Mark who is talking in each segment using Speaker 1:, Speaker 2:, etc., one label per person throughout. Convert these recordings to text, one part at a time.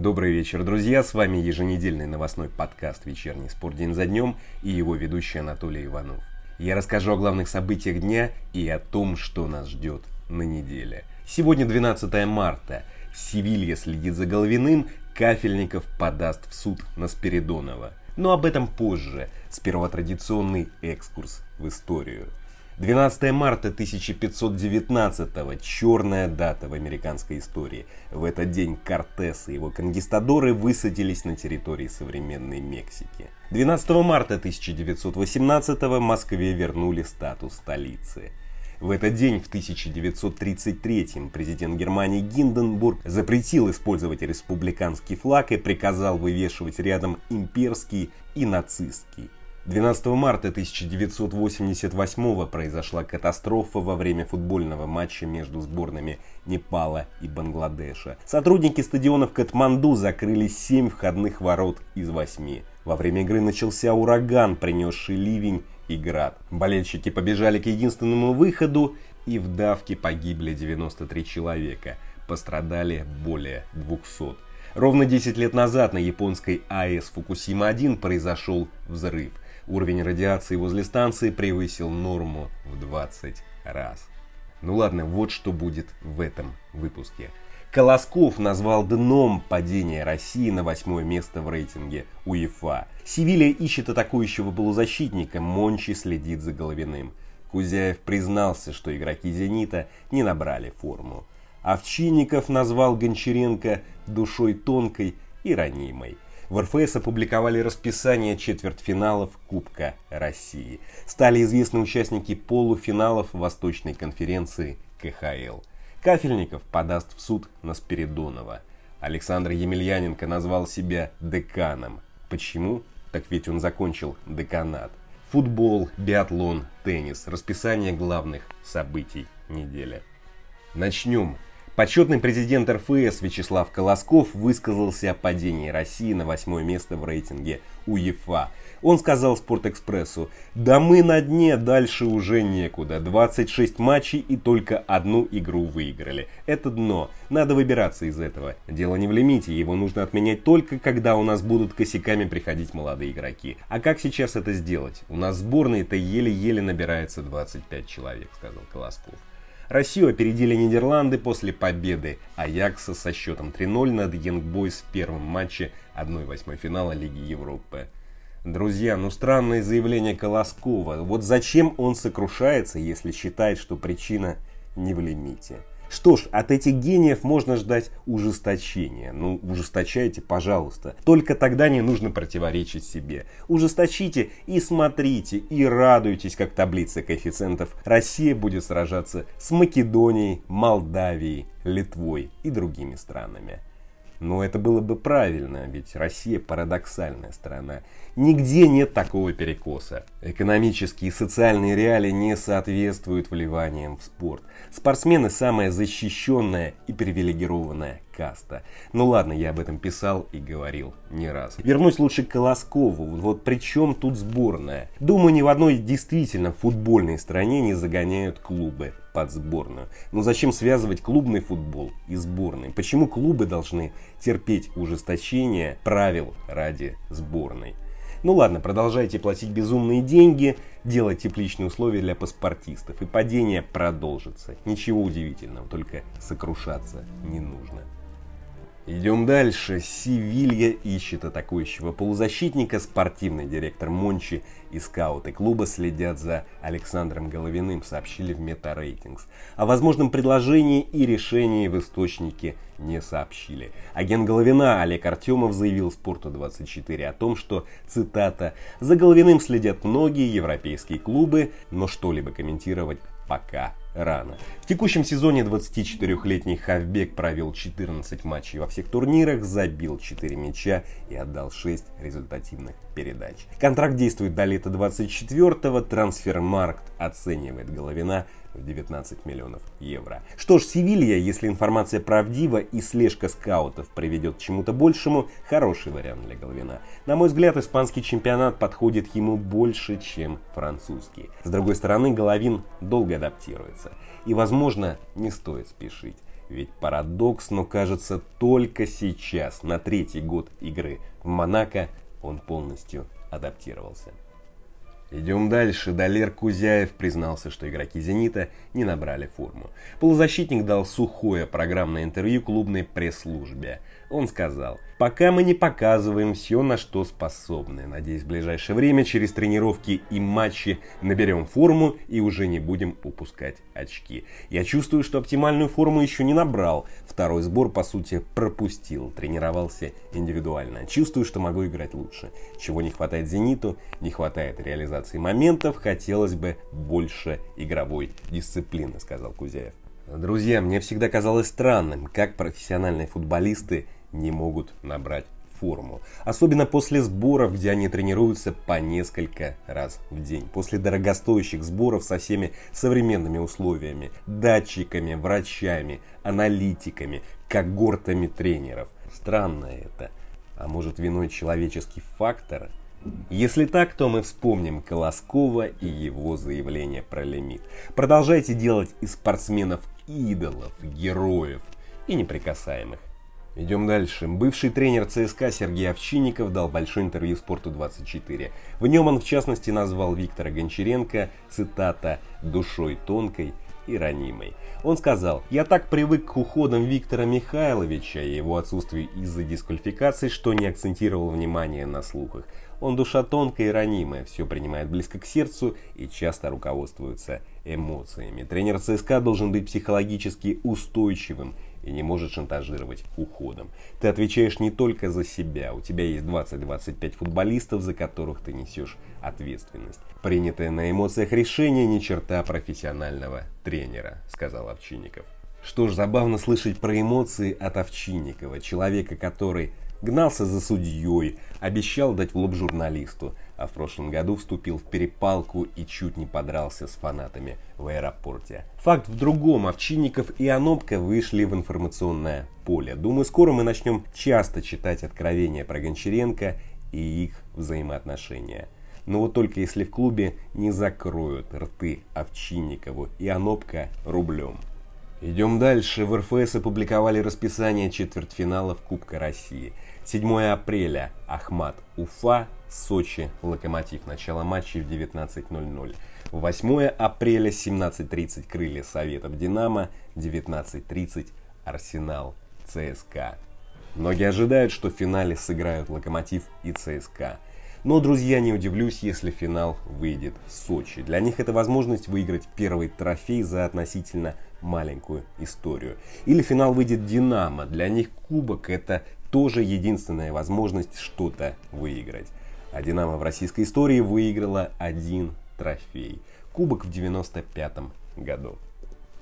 Speaker 1: Добрый вечер, друзья! С вами еженедельный новостной подкаст «Вечерний спорт день за днем» и его ведущий Анатолий Иванов. Я расскажу о главных событиях дня и о том, что нас ждет на неделе. Сегодня 12 марта. Севилья следит за Головиным, Кафельников подаст в суд на Спиридонова. Но об этом позже. Сперва традиционный экскурс в историю. 12 марта 1519 черная дата в американской истории. В этот день Кортес и его конкистадоры высадились на территории современной Мексики. 12 марта 1918 Москве вернули статус столицы. В этот день, в 1933 президент Германии Гинденбург запретил использовать республиканский флаг и приказал вывешивать рядом имперский и нацистский. 12 марта 1988 произошла катастрофа во время футбольного матча между сборными Непала и Бангладеша. Сотрудники стадионов Катманду закрыли 7 входных ворот из 8. Во время игры начался ураган, принесший ливень и град. Болельщики побежали к единственному выходу, и в давке погибли 93 человека. Пострадали более 200. Ровно 10 лет назад на японской АЭС Фукусима-1 произошел взрыв. Уровень радиации возле станции превысил норму в 20 раз. Ну ладно, вот что будет в этом выпуске. Колосков назвал дном падения России на восьмое место в рейтинге УЕФА. Севилья ищет атакующего полузащитника, Мончи следит за Головиным. Кузяев признался, что игроки «Зенита» не набрали форму. Овчинников назвал Гончаренко душой тонкой и ранимой. В РФС опубликовали расписание четвертьфиналов Кубка России. Стали известны участники полуфиналов Восточной конференции КХЛ. Кафельников подаст в суд на Спиридонова. Александр Емельяненко назвал себя деканом. Почему? Так ведь он закончил деканат. Футбол, биатлон, теннис. Расписание главных событий недели. Начнем Почетный президент РФС Вячеслав Колосков высказался о падении России на восьмое место в рейтинге УЕФА. Он сказал Спортэкспрессу, да мы на дне, дальше уже некуда. 26 матчей и только одну игру выиграли. Это дно, надо выбираться из этого. Дело не в лимите, его нужно отменять только когда у нас будут косяками приходить молодые игроки. А как сейчас это сделать? У нас сборной-то еле-еле набирается 25 человек, сказал Колосков. Россию опередили Нидерланды после победы Аякса со счетом 3-0 над Янгбойс в первом матче 1-8 финала Лиги Европы. Друзья, ну странное заявление Колоскова. Вот зачем он сокрушается, если считает, что причина не в лимите? Что ж, от этих гениев можно ждать ужесточения. Ну, ужесточайте, пожалуйста. Только тогда не нужно противоречить себе. Ужесточите и смотрите, и радуйтесь, как таблица коэффициентов. Россия будет сражаться с Македонией, Молдавией, Литвой и другими странами. Но это было бы правильно, ведь Россия парадоксальная страна. Нигде нет такого перекоса. Экономические и социальные реалии не соответствуют вливаниям в спорт. Спортсмены самая защищенная и привилегированная каста. Ну ладно, я об этом писал и говорил не раз. Вернусь лучше к Колоскову. Вот при чем тут сборная? Думаю, ни в одной действительно футбольной стране не загоняют клубы под сборную. Но зачем связывать клубный футбол и сборной? Почему клубы должны терпеть ужесточение правил ради сборной? Ну ладно, продолжайте платить безумные деньги, делать тепличные условия для паспортистов, и падение продолжится. Ничего удивительного, только сокрушаться не нужно. Идем дальше. Севилья ищет атакующего полузащитника. Спортивный директор Мончи и скауты клуба следят за Александром Головиным, сообщили в Мета-рейтингс. О возможном предложении и решении в источнике не сообщили. Агент Головина Олег Артемов заявил Спорту24 о том, что, цитата, «За Головиным следят многие европейские клубы, но что-либо комментировать пока рано. В текущем сезоне 24-летний Хавбек провел 14 матчей во всех турнирах, забил 4 мяча и отдал 6 результативных передач. Контракт действует до лета 24-го, трансфермаркт оценивает Головина в 19 миллионов евро. Что ж, Севилья, если информация правдива и слежка скаутов приведет к чему-то большему, хороший вариант для Головина. На мой взгляд, испанский чемпионат подходит ему больше, чем французский. С другой стороны, Головин долго адаптируется. И, возможно, не стоит спешить. Ведь парадокс, но кажется, только сейчас, на третий год игры в Монако, он полностью адаптировался. Идем дальше. Далер Кузяев признался, что игроки «Зенита» не набрали форму. Полузащитник дал сухое программное интервью клубной пресс-службе. Он сказал, пока мы не показываем все, на что способны. Надеюсь, в ближайшее время через тренировки и матчи наберем форму и уже не будем упускать очки. Я чувствую, что оптимальную форму еще не набрал. Второй сбор, по сути, пропустил. Тренировался индивидуально. Чувствую, что могу играть лучше. Чего не хватает «Зениту», не хватает реализации моментов. Хотелось бы больше игровой дисциплины, сказал Кузяев. Друзья, мне всегда казалось странным, как профессиональные футболисты не могут набрать форму. Особенно после сборов, где они тренируются по несколько раз в день. После дорогостоящих сборов со всеми современными условиями, датчиками, врачами, аналитиками, когортами тренеров. Странно это. А может виной человеческий фактор? Если так, то мы вспомним Колоскова и его заявление про лимит. Продолжайте делать из спортсменов идолов, героев и неприкасаемых. Идем дальше. Бывший тренер ЦСКА Сергей Овчинников дал большое интервью «Спорту-24». В нем он в частности назвал Виктора Гончаренко, цитата, «душой тонкой и ранимой». Он сказал, «Я так привык к уходам Виктора Михайловича и его отсутствию из-за дисквалификации, что не акцентировал внимание на слухах. Он душа тонкая и ранимая, все принимает близко к сердцу и часто руководствуется эмоциями. Тренер ЦСКА должен быть психологически устойчивым и не может шантажировать уходом. Ты отвечаешь не только за себя, у тебя есть 20-25 футболистов, за которых ты несешь ответственность. Принятое на эмоциях решение ни черта профессионального тренера, сказал Овчинников. Что ж, забавно слышать про эмоции от Овчинникова, человека, который гнался за судьей, обещал дать в лоб журналисту, а в прошлом году вступил в перепалку и чуть не подрался с фанатами в аэропорте. Факт в другом, Овчинников и Анопка вышли в информационное поле. Думаю, скоро мы начнем часто читать откровения про Гончаренко и их взаимоотношения. Но вот только если в клубе не закроют рты Овчинникову и Анопка рублем. Идем дальше. В РФС опубликовали расписание четвертьфиналов Кубка России. 7 апреля. Ахмат. Уфа. Сочи. Локомотив. Начало матчей в 19.00. 8 апреля. 17.30. Крылья Советов. Динамо. 19.30. Арсенал. ЦСКА. Многие ожидают, что в финале сыграют Локомотив и ЦСКА. Но, друзья, не удивлюсь, если финал выйдет в Сочи. Для них это возможность выиграть первый трофей за относительно маленькую историю. Или финал выйдет Динамо. Для них кубок это тоже единственная возможность что-то выиграть. А Динамо в российской истории выиграла один трофей. Кубок в 95 году.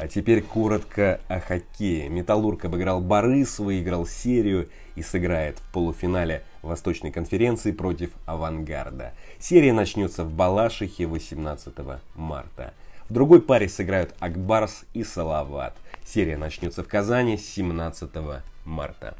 Speaker 1: А теперь коротко о хоккее. Металлург обыграл Борис, выиграл серию и сыграет в полуфинале Восточной конференции против Авангарда. Серия начнется в Балашихе 18 марта. В другой паре сыграют Акбарс и Салават. Серия начнется в Казани 17 марта.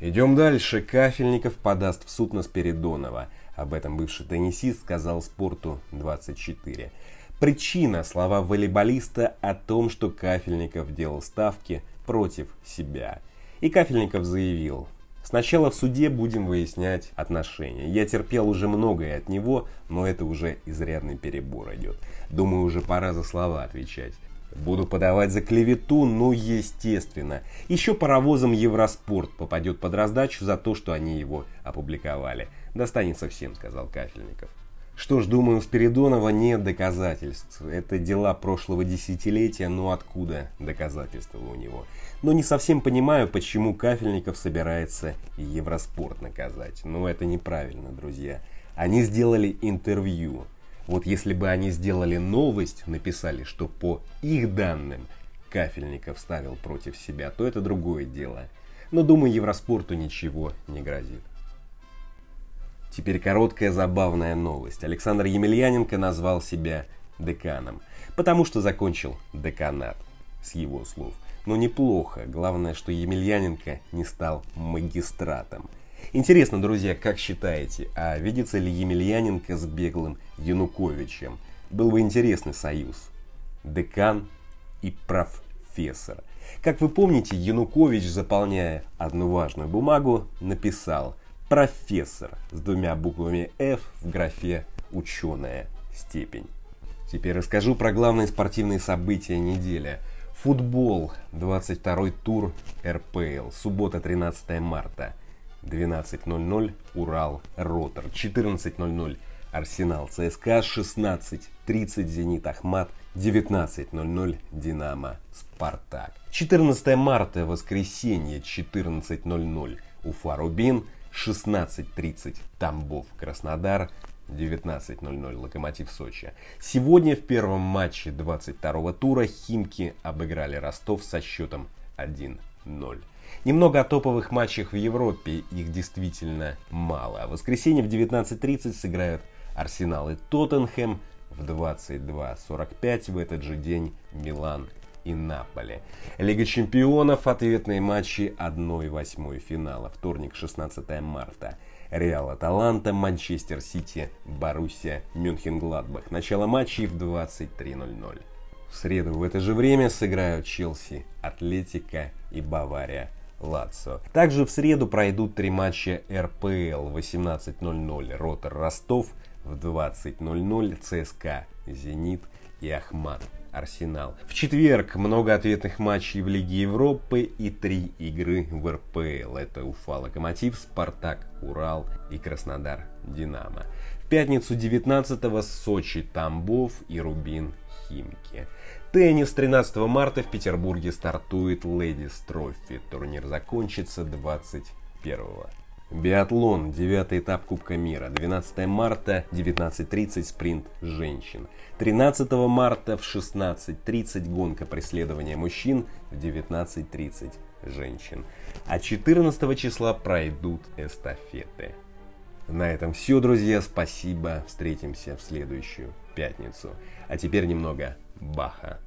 Speaker 1: Идем дальше. Кафельников подаст в суд на Спиридонова. Об этом бывший теннисист сказал Спорту 24. Причина – слова волейболиста о том, что Кафельников делал ставки против себя. И Кафельников заявил, Сначала в суде будем выяснять отношения. Я терпел уже многое от него, но это уже изрядный перебор идет. Думаю, уже пора за слова отвечать. Буду подавать за клевету, ну естественно. Еще паровозом Евроспорт попадет под раздачу за то, что они его опубликовали. Достанется всем, сказал Кафельников. Что ж, думаю, у Спиридонова нет доказательств. Это дела прошлого десятилетия, но откуда доказательства у него? Но не совсем понимаю, почему Кафельников собирается Евроспорт наказать. Но это неправильно, друзья. Они сделали интервью. Вот если бы они сделали новость, написали, что по их данным Кафельников ставил против себя, то это другое дело. Но думаю, Евроспорту ничего не грозит. Теперь короткая забавная новость. Александр Емельяненко назвал себя деканом, потому что закончил деканат, с его слов. Но неплохо, главное, что Емельяненко не стал магистратом. Интересно, друзья, как считаете, а видится ли Емельяненко с беглым Януковичем? Был бы интересный союз. Декан и профессор. Как вы помните, Янукович, заполняя одну важную бумагу, написал «профессор» с двумя буквами «F» в графе «ученая степень». Теперь расскажу про главные спортивные события недели. Футбол, 22 тур РПЛ, суббота 13 марта, 12.00 Урал Ротор, 14.00 Арсенал ЦСКА, 16.30 Зенит Ахмат, 19.00 Динамо Спартак. 14 марта, воскресенье, 14.00 Уфа Рубин, 16.30 Тамбов Краснодар, 19.00 Локомотив Сочи. Сегодня в первом матче 22 тура Химки обыграли Ростов со счетом 1-0. Немного о топовых матчах в Европе, их действительно мало. В воскресенье в 19.30 сыграют Арсенал и Тоттенхэм, в 22.45 в этот же день Милан и Наполе. Лига чемпионов, ответные матчи 1-8 финала, вторник 16 марта. Реал Аталанта, Манчестер Сити, Боруссия, Мюнхен-Гладбах. Начало матчей в 23.00. В среду в это же время сыграют Челси, Атлетика и Бавария. Лацо. Также в среду пройдут три матча РПЛ 18.00 Ротор Ростов, в 20.00 ЦСКА Зенит и Ахмат Арсенал. В четверг много ответных матчей в Лиге Европы и три игры в РПЛ. Это Уфа Локомотив, Спартак, Урал и Краснодар Динамо. В пятницу 19-го Сочи Тамбов и Рубин Химки. Теннис 13 марта в Петербурге стартует Ледис Трофи. Турнир закончится 21 Биатлон, девятый этап Кубка мира, 12 марта, 19.30 спринт женщин. 13 марта в 16.30 гонка преследования мужчин, в 19.30 женщин. А 14 числа пройдут эстафеты. На этом все, друзья, спасибо, встретимся в следующую пятницу. А теперь немного Баха.